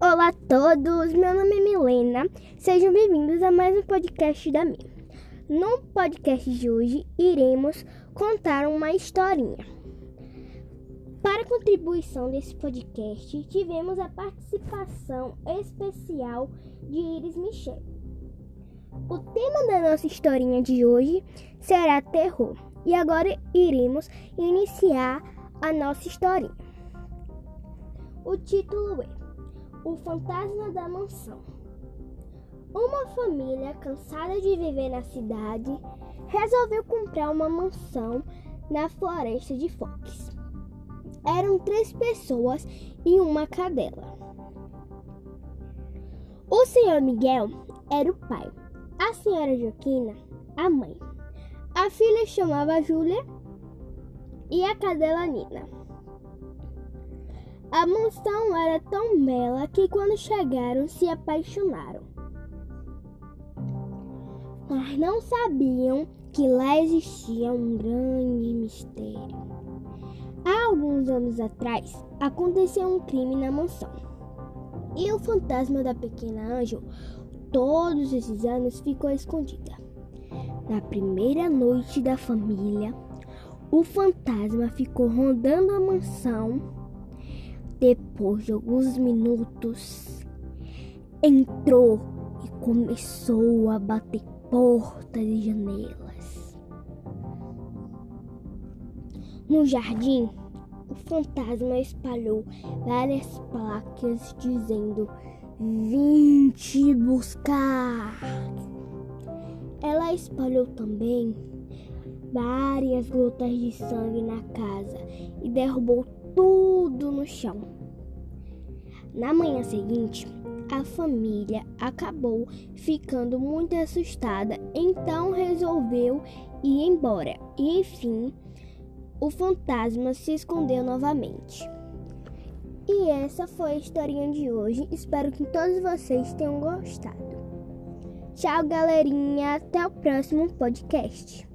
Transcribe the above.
Olá a todos, meu nome é Milena. Sejam bem-vindos a mais um podcast da minha. No podcast de hoje, iremos contar uma historinha. Para contribuição desse podcast, tivemos a participação especial de Iris Michel. O tema da nossa historinha de hoje será terror. E agora iremos iniciar a nossa historinha. O título é o Fantasma da Mansão. Uma família cansada de viver na cidade resolveu comprar uma mansão na floresta de Fox. Eram três pessoas e uma cadela. O senhor Miguel era o pai, a senhora Joaquina, a mãe. A filha chamava Júlia e a cadela Nina. A mansão era tão bela que quando chegaram se apaixonaram. Mas não sabiam que lá existia um grande mistério. Há alguns anos atrás aconteceu um crime na mansão. E o fantasma da pequena Ângel, todos esses anos, ficou escondida. Na primeira noite da família, o fantasma ficou rondando a mansão depois de alguns minutos, entrou e começou a bater portas e janelas. No jardim, o fantasma espalhou várias placas dizendo: Vim te buscar. Ela espalhou também várias gotas de sangue na casa e derrubou tudo no chão. Na manhã seguinte, a família acabou ficando muito assustada, então resolveu ir embora. E enfim, o fantasma se escondeu novamente. E essa foi a historinha de hoje. Espero que todos vocês tenham gostado. Tchau, galerinha. Até o próximo podcast.